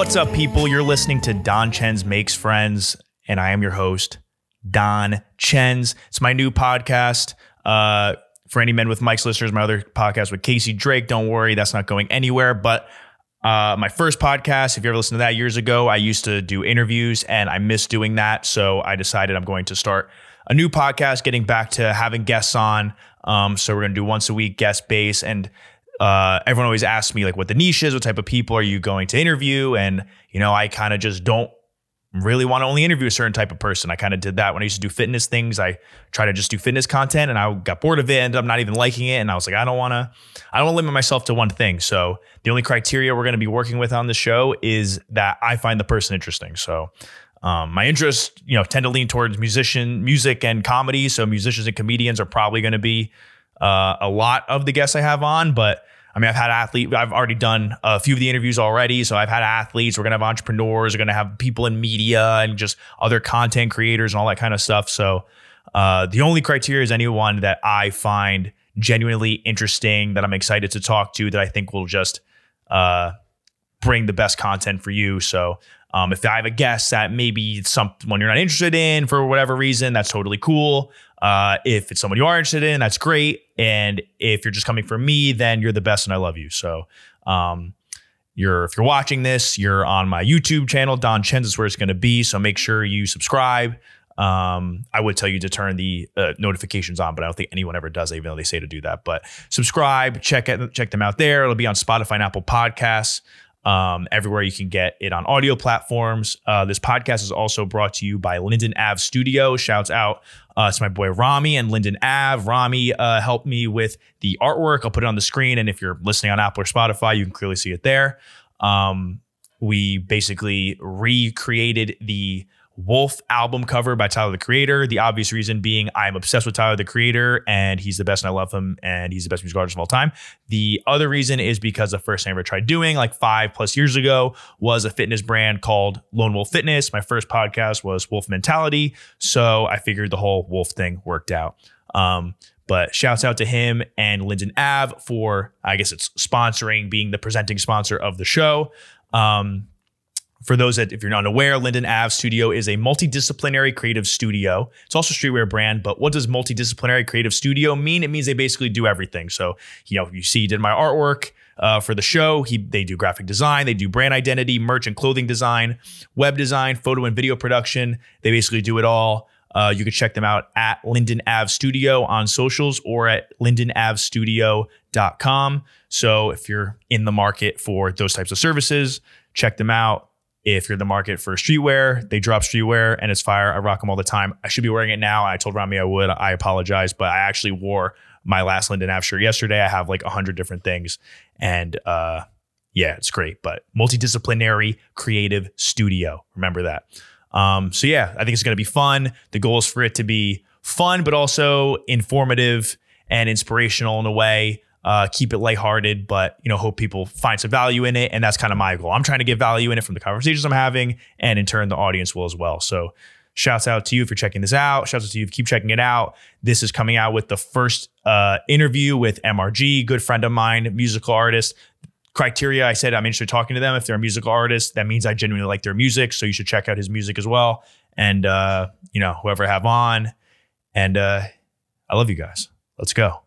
What's up, people? You're listening to Don Chenz Makes Friends, and I am your host, Don Chenz. It's my new podcast. Uh, for any men with Mike's listeners, my other podcast with Casey Drake. Don't worry, that's not going anywhere. But uh, my first podcast, if you ever listened to that years ago, I used to do interviews and I miss doing that. So I decided I'm going to start a new podcast, getting back to having guests on. Um, so we're going to do once a week guest base. And uh, everyone always asks me like what the niche is, what type of people are you going to interview? And, you know, I kind of just don't really want to only interview a certain type of person. I kind of did that when I used to do fitness things. I try to just do fitness content and I got bored of it, ended up not even liking it. And I was like, I don't want to, I don't limit myself to one thing. So the only criteria we're going to be working with on the show is that I find the person interesting. So um, my interests, you know, tend to lean towards musician, music and comedy. So musicians and comedians are probably going to be uh, a lot of the guests I have on, but I mean, I've had athletes, I've already done a few of the interviews already. So I've had athletes, we're going to have entrepreneurs, we're going to have people in media and just other content creators and all that kind of stuff. So uh, the only criteria is anyone that I find genuinely interesting, that I'm excited to talk to, that I think will just uh, bring the best content for you. So um, if I have a guest that maybe someone you're not interested in for whatever reason, that's totally cool. Uh, if it's someone you are interested in, that's great. And if you're just coming from me, then you're the best and I love you. So, um, you're if you're watching this, you're on my YouTube channel, Don Chenz is where it's going to be. So make sure you subscribe. Um, I would tell you to turn the uh, notifications on, but I don't think anyone ever does, even though they say to do that. But subscribe, check it, check them out there. It'll be on Spotify and Apple Podcasts um, everywhere you can get it on audio platforms. Uh, this podcast is also brought to you by Linden Ave Studio. Shouts out uh, to my boy Rami and Linden Ave. Rami uh, helped me with the artwork. I'll put it on the screen, and if you're listening on Apple or Spotify, you can clearly see it there. Um, we basically recreated the Wolf album cover by Tyler the Creator. The obvious reason being I'm obsessed with Tyler the Creator and he's the best and I love him and he's the best music artist of all time. The other reason is because the first thing I ever tried doing like five plus years ago was a fitness brand called Lone Wolf Fitness. My first podcast was Wolf Mentality. So I figured the whole Wolf thing worked out. Um, but shouts out to him and Linden Ave for, I guess it's sponsoring, being the presenting sponsor of the show. Um, for those that, if you're not aware, Linden Ave Studio is a multidisciplinary creative studio. It's also a streetwear brand, but what does multidisciplinary creative studio mean? It means they basically do everything. So, you know, you see, he did my artwork uh, for the show. He they do graphic design, they do brand identity, merch and clothing design, web design, photo and video production. They basically do it all. Uh, you can check them out at Linden Ave Studio on socials or at lindenavestudio.com. So if you're in the market for those types of services, check them out if you're in the market for streetwear, they drop streetwear and it's fire. I rock them all the time. I should be wearing it now. I told Rami I would. I apologize, but I actually wore my last Linden Ave shirt yesterday. I have like a hundred different things, and uh, yeah, it's great. But multidisciplinary creative studio. Remember that. Um, so yeah, I think it's going to be fun. The goal is for it to be fun, but also informative and inspirational in a way uh, keep it lighthearted, but you know, hope people find some value in it. And that's kind of my goal. I'm trying to get value in it from the conversations I'm having, and in turn, the audience will as well. So, shouts out to you if you're checking this out. Shouts out to you if you keep checking it out. This is coming out with the first uh, interview with MRG, good friend of mine, musical artist. Criteria I said I'm interested in talking to them. If they're a musical artist, that means I genuinely like their music. So you should check out his music as well. And uh, you know, whoever I have on. And uh, I love you guys. Let's go.